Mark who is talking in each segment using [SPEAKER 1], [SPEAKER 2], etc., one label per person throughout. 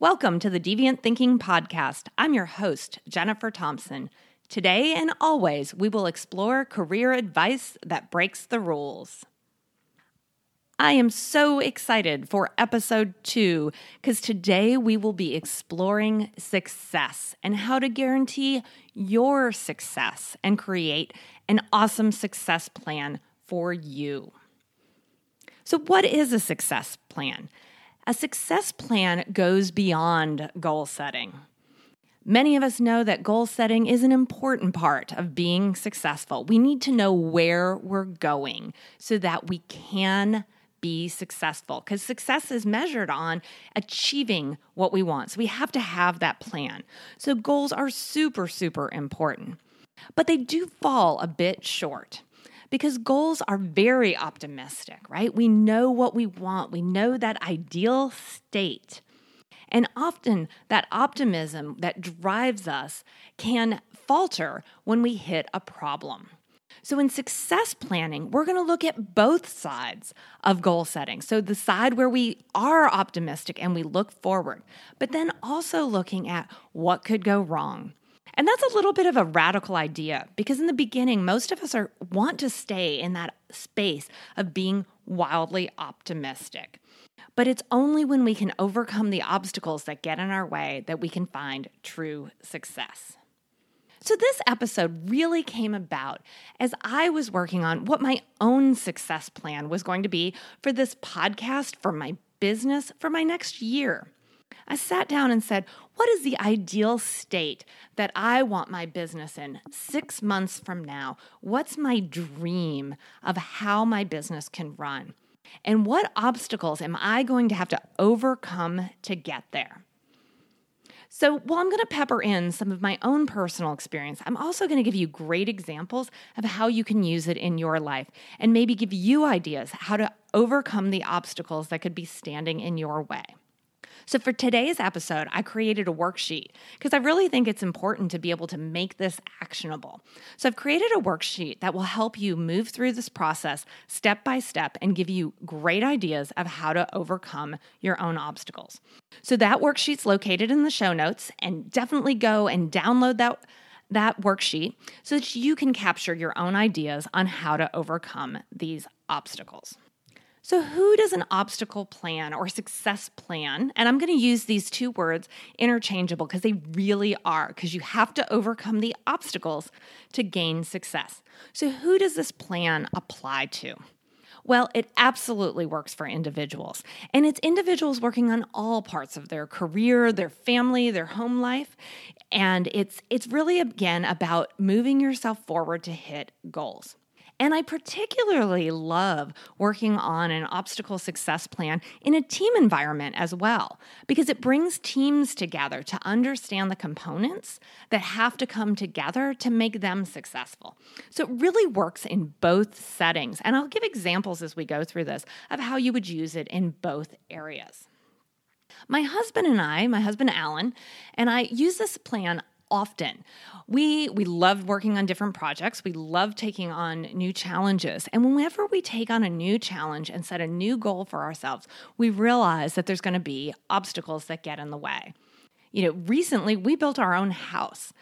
[SPEAKER 1] Welcome to the Deviant Thinking Podcast. I'm your host, Jennifer Thompson. Today and always, we will explore career advice that breaks the rules. I am so excited for episode two because today we will be exploring success and how to guarantee your success and create an awesome success plan for you. So, what is a success plan? A success plan goes beyond goal setting. Many of us know that goal setting is an important part of being successful. We need to know where we're going so that we can be successful because success is measured on achieving what we want. So we have to have that plan. So goals are super, super important, but they do fall a bit short because goals are very optimistic, right? We know what we want, we know that ideal state. And often that optimism that drives us can falter when we hit a problem. So, in success planning, we're going to look at both sides of goal setting. So, the side where we are optimistic and we look forward, but then also looking at what could go wrong. And that's a little bit of a radical idea because in the beginning, most of us are want to stay in that space of being wildly optimistic. But it's only when we can overcome the obstacles that get in our way that we can find true success. So, this episode really came about as I was working on what my own success plan was going to be for this podcast, for my business, for my next year. I sat down and said, What is the ideal state that I want my business in six months from now? What's my dream of how my business can run? And what obstacles am I going to have to overcome to get there? So, while I'm going to pepper in some of my own personal experience, I'm also going to give you great examples of how you can use it in your life and maybe give you ideas how to overcome the obstacles that could be standing in your way. So, for today's episode, I created a worksheet because I really think it's important to be able to make this actionable. So, I've created a worksheet that will help you move through this process step by step and give you great ideas of how to overcome your own obstacles. So, that worksheet's located in the show notes, and definitely go and download that that worksheet so that you can capture your own ideas on how to overcome these obstacles. So, who does an obstacle plan or success plan? And I'm going to use these two words interchangeable because they really are, because you have to overcome the obstacles to gain success. So, who does this plan apply to? Well, it absolutely works for individuals. And it's individuals working on all parts of their career, their family, their home life. And it's it's really again about moving yourself forward to hit goals. And I particularly love working on an obstacle success plan in a team environment as well, because it brings teams together to understand the components that have to come together to make them successful. So it really works in both settings. And I'll give examples as we go through this of how you would use it in both areas. My husband and I, my husband Alan, and I use this plan often. We we love working on different projects. We love taking on new challenges. And whenever we take on a new challenge and set a new goal for ourselves, we realize that there's going to be obstacles that get in the way. You know, recently we built our own house.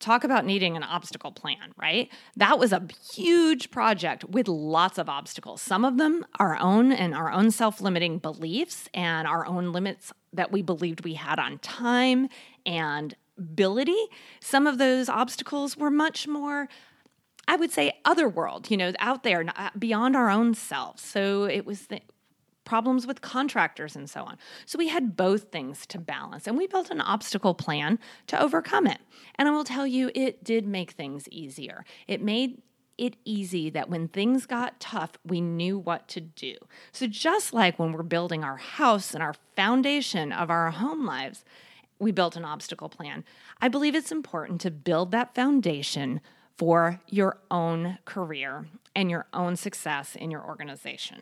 [SPEAKER 1] Talk about needing an obstacle plan, right? That was a huge project with lots of obstacles. Some of them our own and our own self limiting beliefs and our own limits that we believed we had on time and ability, some of those obstacles were much more I would say otherworld, you know, out there uh, beyond our own selves. So it was the problems with contractors and so on. So we had both things to balance and we built an obstacle plan to overcome it. And I will tell you, it did make things easier. It made it easy that when things got tough, we knew what to do. So, just like when we're building our house and our foundation of our home lives, we built an obstacle plan. I believe it's important to build that foundation for your own career and your own success in your organization.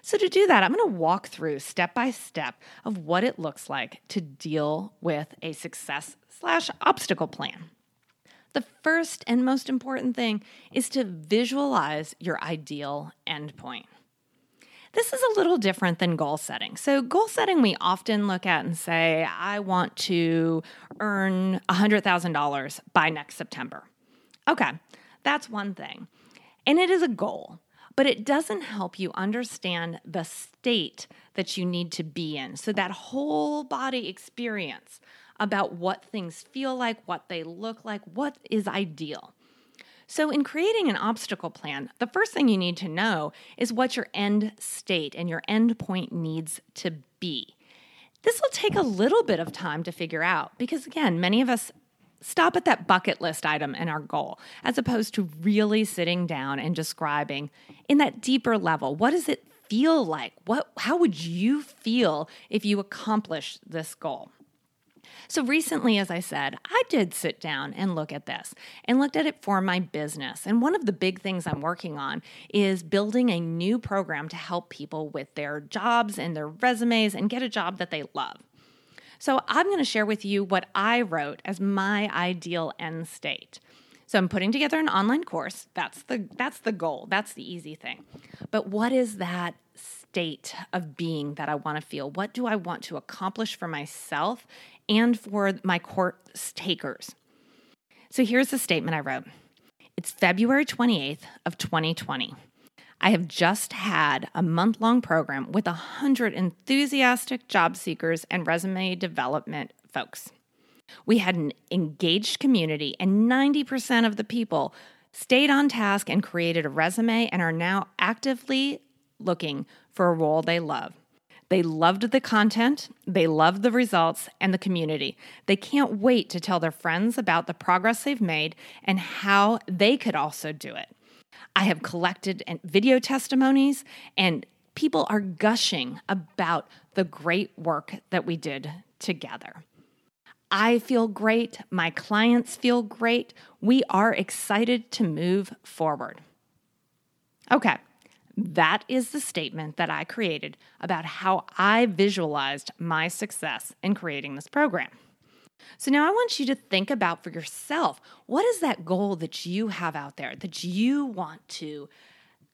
[SPEAKER 1] So, to do that, I'm going to walk through step by step of what it looks like to deal with a success slash obstacle plan. The first and most important thing is to visualize your ideal endpoint. This is a little different than goal setting. So, goal setting, we often look at and say, I want to earn $100,000 by next September. Okay, that's one thing. And it is a goal, but it doesn't help you understand the state that you need to be in. So, that whole body experience about what things feel like, what they look like, what is ideal. So, in creating an obstacle plan, the first thing you need to know is what your end state and your end point needs to be. This will take a little bit of time to figure out because, again, many of us stop at that bucket list item and our goal as opposed to really sitting down and describing in that deeper level what does it feel like what how would you feel if you accomplish this goal so recently, as I said, I did sit down and look at this and looked at it for my business. And one of the big things I'm working on is building a new program to help people with their jobs and their resumes and get a job that they love. So I'm going to share with you what I wrote as my ideal end state. So I'm putting together an online course. That's the that's the goal. That's the easy thing. But what is that state of being that I want to feel? What do I want to accomplish for myself and for my course takers? So here's the statement I wrote. It's February 28th of 2020. I have just had a month long program with 100 enthusiastic job seekers and resume development folks. We had an engaged community, and 90% of the people stayed on task and created a resume and are now actively looking for a role they love. They loved the content, they loved the results, and the community. They can't wait to tell their friends about the progress they've made and how they could also do it. I have collected video testimonies, and people are gushing about the great work that we did together. I feel great. My clients feel great. We are excited to move forward. Okay, that is the statement that I created about how I visualized my success in creating this program. So now I want you to think about for yourself what is that goal that you have out there that you want to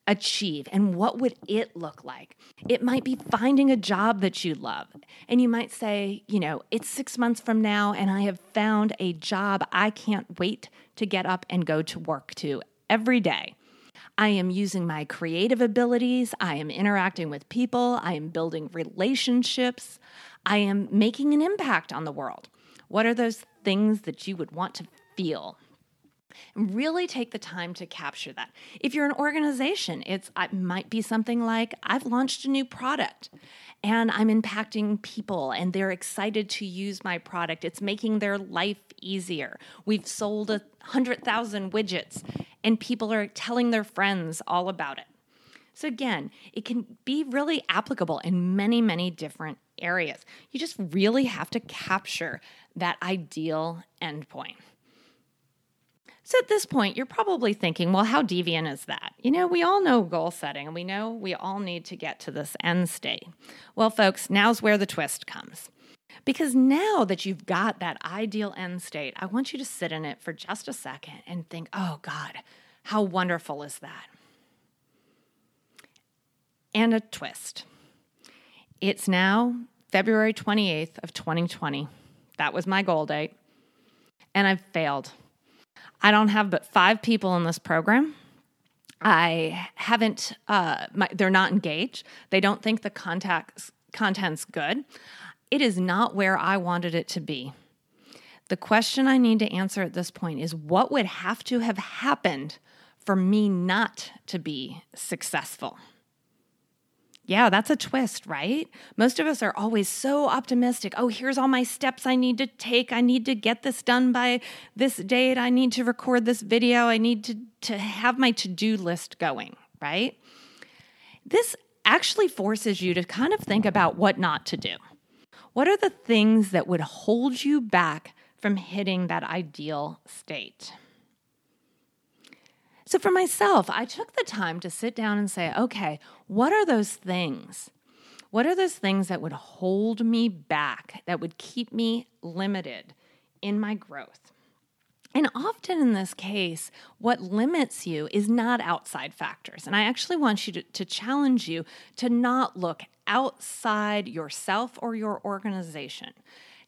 [SPEAKER 1] achieve and what would it look like? It might be finding a job that you love. And you might say, you know, it's 6 months from now and I have found a job I can't wait to get up and go to work to every day. I am using my creative abilities. I am interacting with people. I am building relationships. I am making an impact on the world. What are those things that you would want to feel? And really take the time to capture that. If you're an organization, it's it might be something like I've launched a new product and I'm impacting people and they're excited to use my product. It's making their life easier. We've sold a hundred thousand widgets and people are telling their friends all about it. So, again, it can be really applicable in many, many different areas. You just really have to capture that ideal endpoint. So at this point, you're probably thinking, well, how deviant is that? You know, we all know goal setting and we know we all need to get to this end state. Well, folks, now's where the twist comes. Because now that you've got that ideal end state, I want you to sit in it for just a second and think, oh God, how wonderful is that? And a twist. It's now February 28th of 2020. That was my goal date. And I've failed. I don't have but five people in this program. I haven't, uh, my, they're not engaged. They don't think the content's good. It is not where I wanted it to be. The question I need to answer at this point is what would have to have happened for me not to be successful? Yeah, that's a twist, right? Most of us are always so optimistic. Oh, here's all my steps I need to take. I need to get this done by this date. I need to record this video. I need to, to have my to do list going, right? This actually forces you to kind of think about what not to do. What are the things that would hold you back from hitting that ideal state? So for myself, I took the time to sit down and say, okay, what are those things? What are those things that would hold me back, that would keep me limited in my growth? And often in this case, what limits you is not outside factors. And I actually want you to, to, challenge you to not look outside yourself or your organization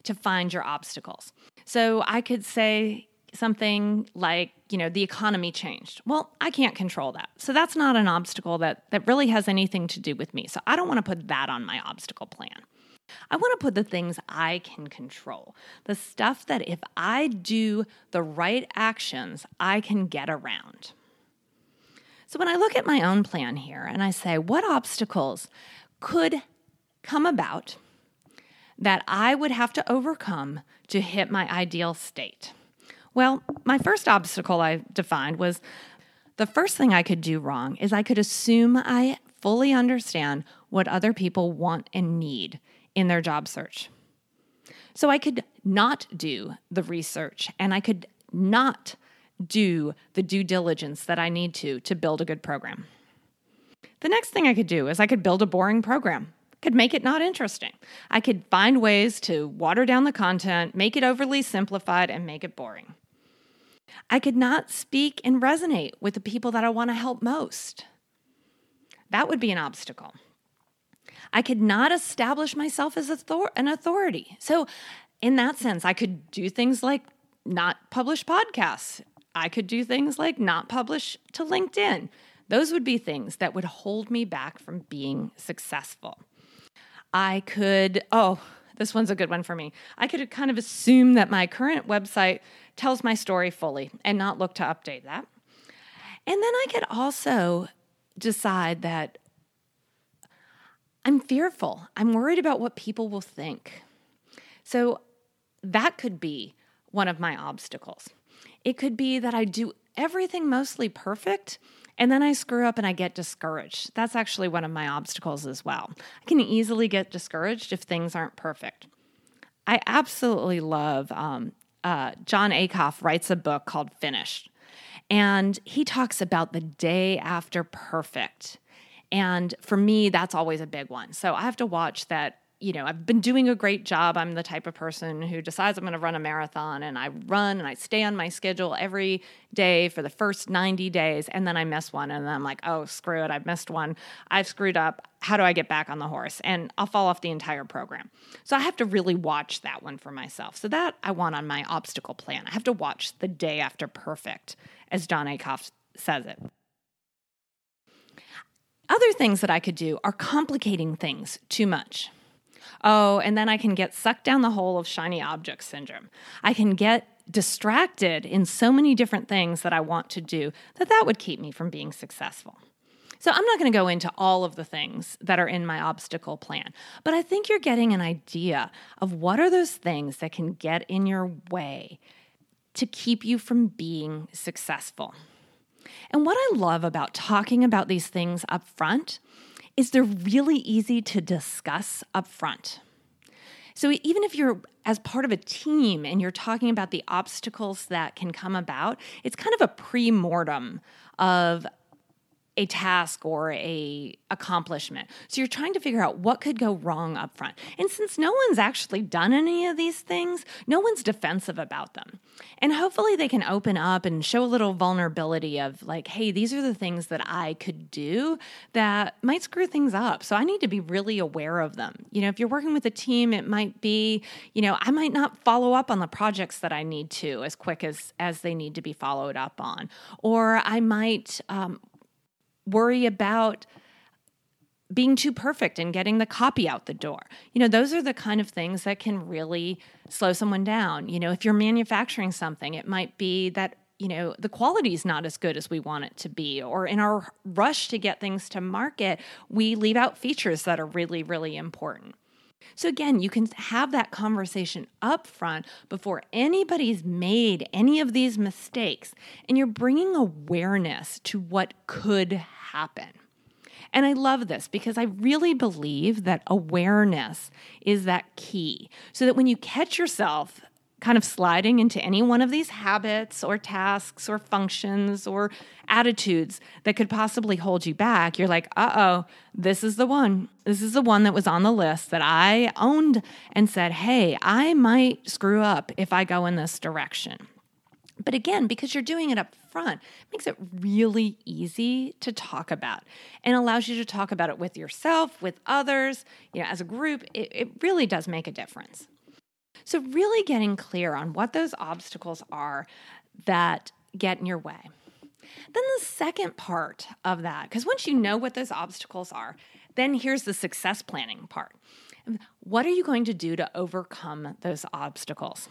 [SPEAKER 1] to find your obstacles. So I could say something like, you know, the economy changed. Well, I can't control that. So that's not an obstacle that, that really has anything to do with me. So I don't want to put that on my obstacle plan. I want to put the things I can control, the stuff that if I do the right actions, I can get around. So when I look at my own plan here and I say, what obstacles could come about that I would have to overcome to hit my ideal state? Well, my first obstacle I defined was the first thing I could do wrong is I could assume I fully understand what other people want and need in their job search. So I could not do the research and I could not do the due diligence that I need to to build a good program. The next thing I could do is I could build a boring program. Could make it not interesting. I could find ways to water down the content, make it overly simplified, and make it boring. I could not speak and resonate with the people that I want to help most. That would be an obstacle. I could not establish myself as an authority. So, in that sense, I could do things like not publish podcasts. I could do things like not publish to LinkedIn. Those would be things that would hold me back from being successful. I could, oh, this one's a good one for me. I could kind of assume that my current website tells my story fully and not look to update that. And then I could also decide that I'm fearful. I'm worried about what people will think. So that could be one of my obstacles. It could be that I do everything mostly perfect and then I screw up and I get discouraged. That's actually one of my obstacles as well. I can easily get discouraged if things aren't perfect. I absolutely love um, uh, Jon Acuff writes a book called Finished, and he talks about the day after perfect. And for me, that's always a big one. So I have to watch that you know, I've been doing a great job. I'm the type of person who decides I'm going to run a marathon and I run and I stay on my schedule every day for the first 90 days and then I miss one and then I'm like, "Oh, screw it. I've missed one. I've screwed up. How do I get back on the horse?" And I'll fall off the entire program. So I have to really watch that one for myself. So that I want on my obstacle plan. I have to watch the day after perfect as Jon Acuff says it. Other things that I could do are complicating things too much. Oh, and then I can get sucked down the hole of shiny object syndrome. I can get distracted in so many different things that I want to do that that would keep me from being successful. So I'm not going to go into all of the things that are in my obstacle plan, but I think you're getting an idea of what are those things that can get in your way to keep you from being successful. And what I love about talking about these things up front is they're really easy to discuss up front. So even if you're as part of a team and you're talking about the obstacles that can come about, it's kind of a pre-mortem of a task or a accomplishment. So you're trying to figure out what could go wrong up front. And since no one's actually done any of these things, no one's defensive about them. And hopefully they can open up and show a little vulnerability of like, hey, these are the things that I could do that might screw things up. So I need to be really aware of them. You know, if you're working with a team, it might be, you know, I might not follow up on the projects that I need to as quick as as they need to be followed up on. Or I might um, worry about being too perfect and getting the copy out the door. You know, those are the kind of things that can really slow someone down. You know, if you're manufacturing something, it might be that, you know, the quality is not as good as we want it to be. Or in our rush to get things to market, we leave out features that are really, really important. So, again, you can have that conversation up front before anybody's made any of these mistakes, and you're bringing awareness to what could happen. And I love this because I really believe that awareness is that key. So that when you catch yourself kind of sliding into any one of these habits or tasks or functions or attitudes that could possibly hold you back, you're like, uh oh, this is the one. This is the one that was on the list that I owned and said, hey, I might screw up if I go in this direction. But again, because you're doing it up front, it makes it really easy to talk about and allows you to talk about it with yourself, with others, you know, as a group. It, it really does make a difference. So, really getting clear on what those obstacles are that get in your way. Then, the second part of that, because once you know what those obstacles are, then here's the success planning part. What are you going to do to overcome those obstacles?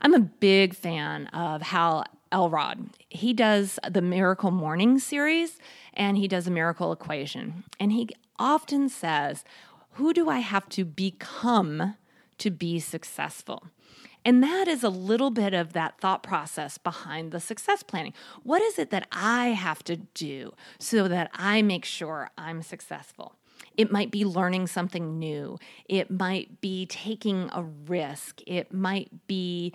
[SPEAKER 1] I'm a big fan of Hal Elrod. He does the Miracle Morning series and he does a miracle equation. And he often says, Who do I have to become to be successful? And that is a little bit of that thought process behind the success planning. What is it that I have to do so that I make sure I'm successful? It might be learning something new. It might be taking a risk. It might be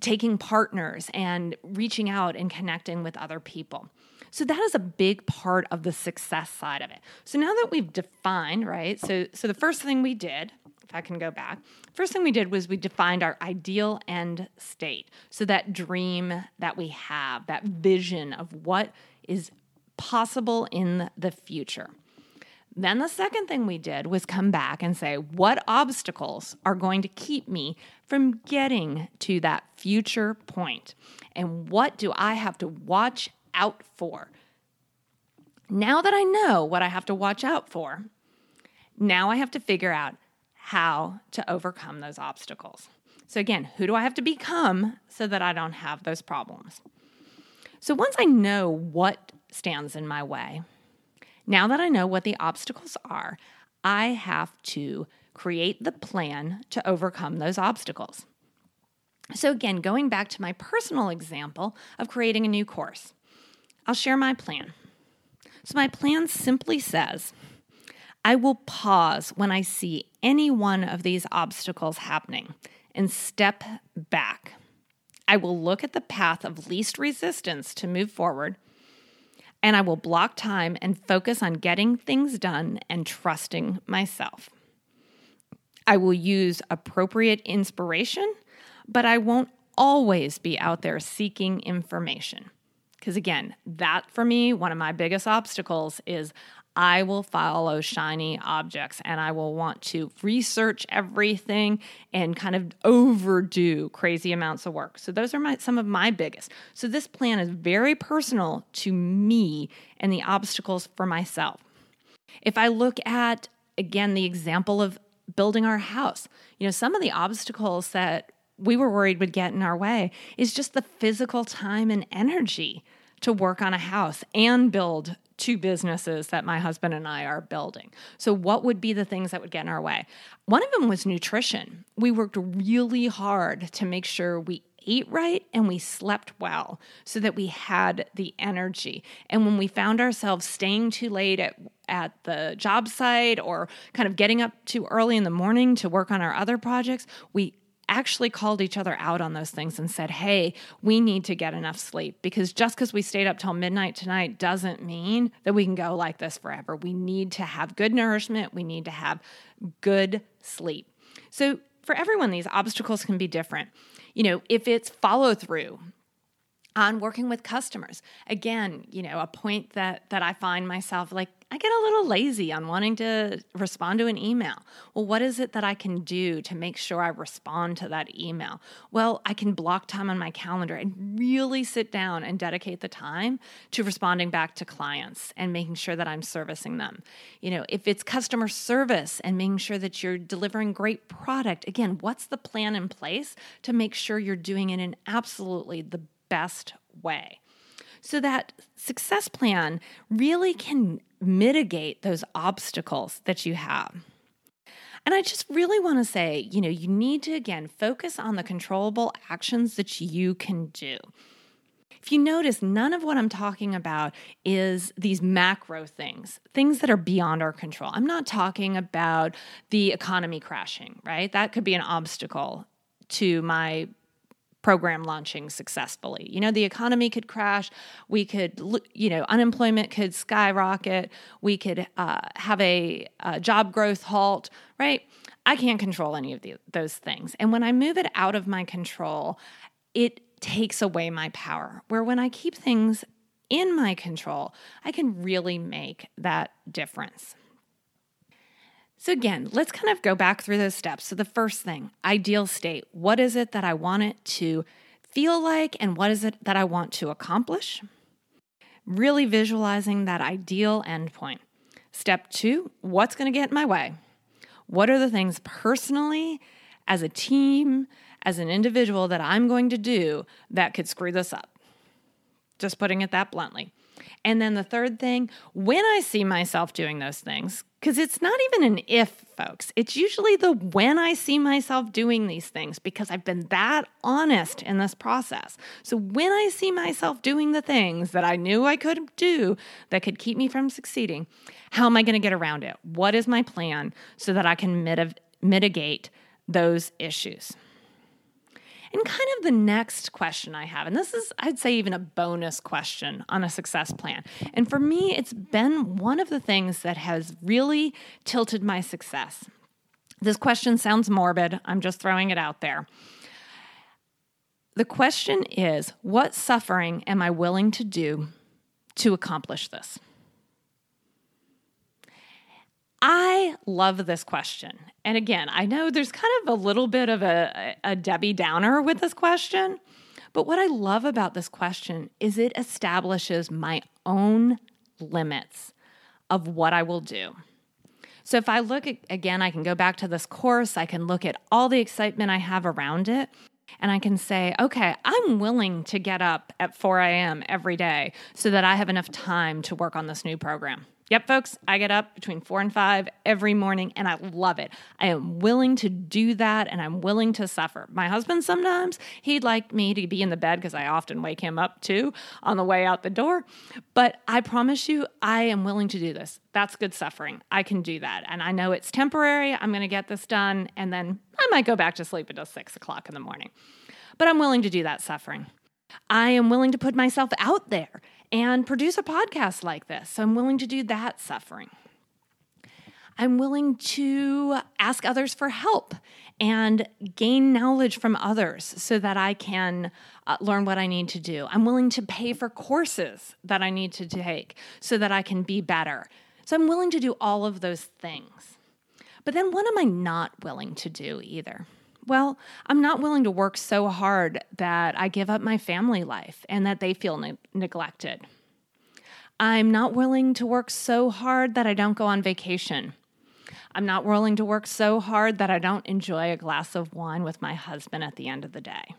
[SPEAKER 1] taking partners and reaching out and connecting with other people. So that is a big part of the success side of it. So now that we've defined, right? So so the first thing we did, if I can go back, first thing we did was we defined our ideal end state. So that dream that we have, that vision of what is possible in the future. Then the second thing we did was come back and say, what obstacles are going to keep me from getting to that future point? And what do I have to watch out for? Now that I know what I have to watch out for, now I have to figure out how to overcome those obstacles. So, again, who do I have to become so that I don't have those problems? So, once I know what stands in my way, now that I know what the obstacles are, I have to create the plan to overcome those obstacles. So, again, going back to my personal example of creating a new course, I'll share my plan. So, my plan simply says I will pause when I see any one of these obstacles happening and step back. I will look at the path of least resistance to move forward and I will block time and focus on getting things done and trusting myself. I will use appropriate inspiration, but I won't always be out there seeking information. Because again, that for me, one of my biggest obstacles is I will follow shiny objects and I will want to research everything and kind of overdo crazy amounts of work. So those are my some of my biggest. So this plan is very personal to me and the obstacles for myself. If I look at again the example of building our house, you know, some of the obstacles that we were worried would get in our way is just the physical time and energy to work on a house and build two businesses that my husband and I are building. So, what would be the things that would get in our way? One of them was nutrition. We worked really hard to make sure we ate right and we slept well so that we had the energy. And when we found ourselves staying too late at, at the job site or kind of getting up too early in the morning to work on our other projects, we actually called each other out on those things and said, hey, we need to get enough sleep because just because we stayed up till midnight tonight doesn't mean that we can go like this forever. We need to have good nourishment, we need to have good sleep. So, for everyone, these obstacles can be different. You know, if it's follow through, on working with customers again you know a point that that i find myself like I get a little lazy on wanting to respond to an email. Well, what is it that I can do to make sure I respond to that email? Well, I can block time on my calendar and really sit down and dedicate the time to responding back to clients and making sure that I'm servicing them. You know, if it's customer service and making sure that you're delivering great product, again, what's the plan in place to make sure you're doing it in absolutely the best way? So that success plan really can mitigate those obstacles that you have. And I just really want to say, you know, you need to again focus on the controllable actions that you can do. If you notice, none of what I'm talking about is these macro things, things that are beyond our control. I'm not talking about the economy crashing, right? That could be an obstacle to my program launching successfully. You know, the economy could crash. We could, you know, unemployment could skyrocket. We could uh, have a, a job growth halt, right? I can't control any of the, those things. And when I move it out of my control, it takes away my power. Where when I keep things in my control, I can really make that difference. So, again, let's kind of go back through those steps. So, the first thing, ideal state. What is it that I want it to feel like, and what is it that I want to accomplish? Really visualizing that ideal endpoint. Step two, what's going to get in my way? What are the things personally, as a team, as an individual that I'm going to do that could screw this up? Just putting it that bluntly. And then the third thing, when I see myself doing those things, because it's not even an if, folks, it's usually the when I see myself doing these things because I've been that honest in this process. So when I see myself doing the things that I knew I could do that could keep me from succeeding, how am I going to get around it? What is my plan so that I can mit- mitigate those issues? And kind of the next question I have, and this is, I'd say, even a bonus question on a success plan. And for me, it's been one of the things that has really tilted my success. This question sounds morbid. I'm just throwing it out there. The question is what suffering am I willing to do to accomplish this? I love this question. And again, I know there's kind of a little bit of a, a Debbie Downer with this question, but what I love about this question is it establishes my own limits of what I will do. So if I look at, again, I can go back to this course, I can look at all the excitement I have around it, and I can say, okay, I'm willing to get up at 4 a.m. every day so that I have enough time to work on this new program. Yep, folks, I get up between four and five every morning and I love it. I am willing to do that and I'm willing to suffer. My husband, sometimes he'd like me to be in the bed because I often wake him up too on the way out the door. But I promise you, I am willing to do this. That's good suffering. I can do that. And I know it's temporary. I'm going to get this done and then I might go back to sleep until six o'clock in the morning. But I'm willing to do that suffering. I am willing to put myself out there and produce a podcast like this. So I'm willing to do that suffering. I'm willing to ask others for help and gain knowledge from others so that I can uh, learn what I need to do. I'm willing to pay for courses that I need to take so that I can be better. So I'm willing to do all of those things. But then what am I not willing to do either? Well, I'm not willing to work so hard that I give up my family life and that they feel ne- neglected. I'm not willing to work so hard that I don't go on vacation. I'm not willing to work so hard that I don't enjoy a glass of wine with my husband at the end of the day.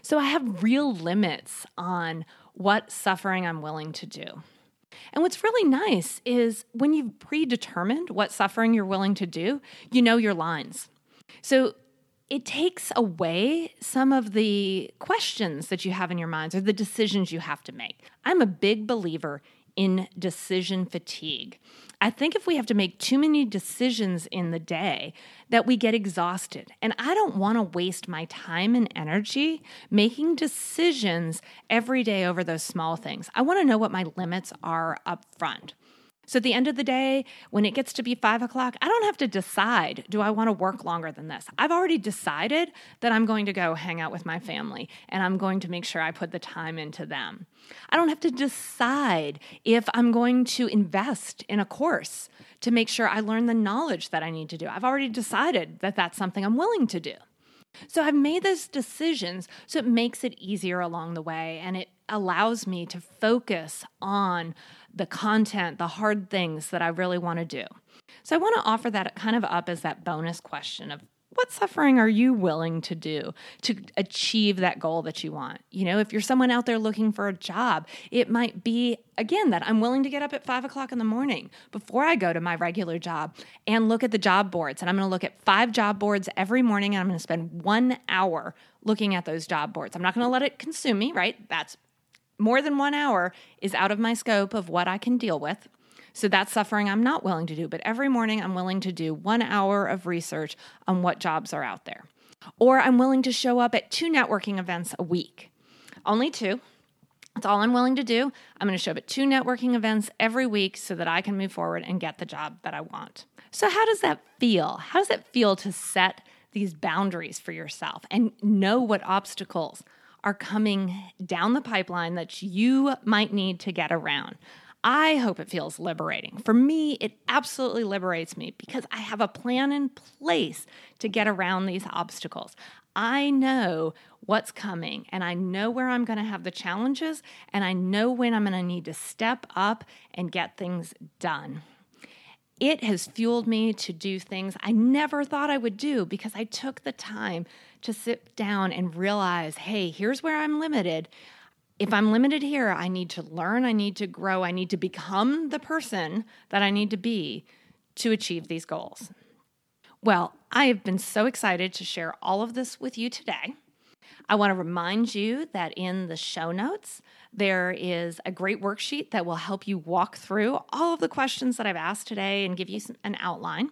[SPEAKER 1] So I have real limits on what suffering I'm willing to do. And what's really nice is when you've predetermined what suffering you're willing to do, you know your lines. So it takes away some of the questions that you have in your minds or the decisions you have to make. I'm a big believer in decision fatigue. I think if we have to make too many decisions in the day, that we get exhausted. And I don't want to waste my time and energy making decisions every day over those small things. I want to know what my limits are up front. So at the end of the day, when it gets to be five o'clock, I don't have to decide, do I want to work longer than this? I've already decided that I'm going to go hang out with my family and I'm going to make sure I put the time into them. I don't have to decide if I'm going to invest in a course to make sure I learn the knowledge that I need to do. I've already decided that that's something I'm willing to do. So I've made those decisions so it makes it easier along the way and it allows me to focus on the content, the hard things that I really want to do. So I want to offer that kind of up as that bonus question of what suffering are you willing to do to achieve that goal that you want? You know, if you're someone out there looking for a job, it might be, again, that I'm willing to get up at five o'clock in the morning before I go to my regular job and look at the job boards. And I'm going to look at five job boards every morning and I'm going to spend one hour looking at those job boards. I'm not going to let it consume me, right? That's more than one hour is out of my scope of what I can deal with. So that's suffering I'm not willing to do. But every morning, I'm willing to do one hour of research on what jobs are out there. Or I'm willing to show up at two networking events a week. Only two. That's all I'm willing to do. I'm going to show up at two networking events every week so that I can move forward and get the job that I want. So, how does that feel? How does it feel to set these boundaries for yourself and know what obstacles are coming down the pipeline that you might need to get around. I hope it feels liberating. For me, it absolutely liberates me because I have a plan in place to get around these obstacles. I know what's coming and I know where I'm going to have the challenges and I know when I'm going to need to step up and get things done. It has fueled me to do things I never thought I would do because I took the time to sit down and realize hey, here's where I'm limited. If I'm limited here, I need to learn, I need to grow, I need to become the person that I need to be to achieve these goals. Well, I have been so excited to share all of this with you today. I want to remind you that in the show notes, there is a great worksheet that will help you walk through all of the questions that I've asked today and give you an outline.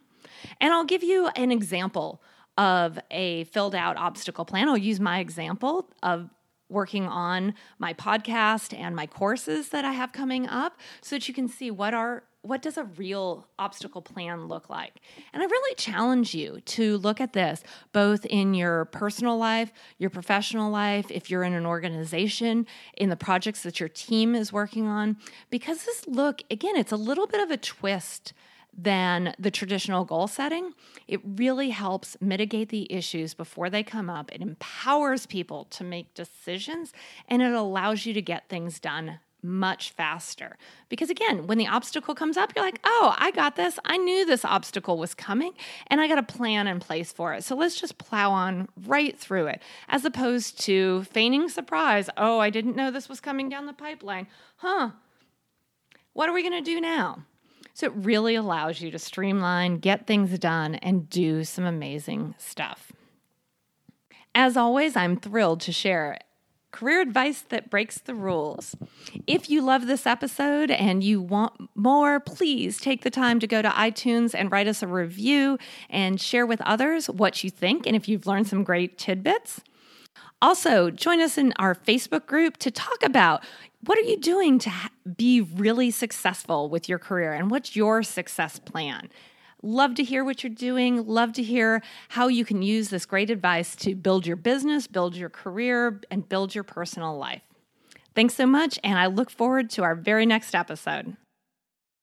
[SPEAKER 1] And I'll give you an example of a filled out obstacle plan. I'll use my example of working on my podcast and my courses that I have coming up so that you can see what are what does a real obstacle plan look like? And I really challenge you to look at this both in your personal life, your professional life, if you're in an organization, in the projects that your team is working on, because this look, again, it's a little bit of a twist than the traditional goal setting. It really helps mitigate the issues before they come up. It empowers people to make decisions and it allows you to get things done much faster. Because again, when the obstacle comes up, you're like, oh, I got this. I knew this obstacle was coming and I got a plan in place for it. So let's just plow on right through it, as opposed to feigning surprise. Oh, I didn't know this was coming down the pipeline. Huh. What are we going to do now? So it really allows you to streamline, get things done, and do some amazing stuff. As always, I'm thrilled to share career advice that breaks the rules. If you love this episode and you want more, please take the time to go to iTunes and write us a review and share with others what you think and if you've learned some great tidbits. Also, join us in our Facebook group to talk about what are you doing to be really successful with your career and what's your success plan? Love to hear what you're doing. Love to hear how you can use this great advice to build your business, build your career, and build your personal life. Thanks so much, and I look forward to our very next episode.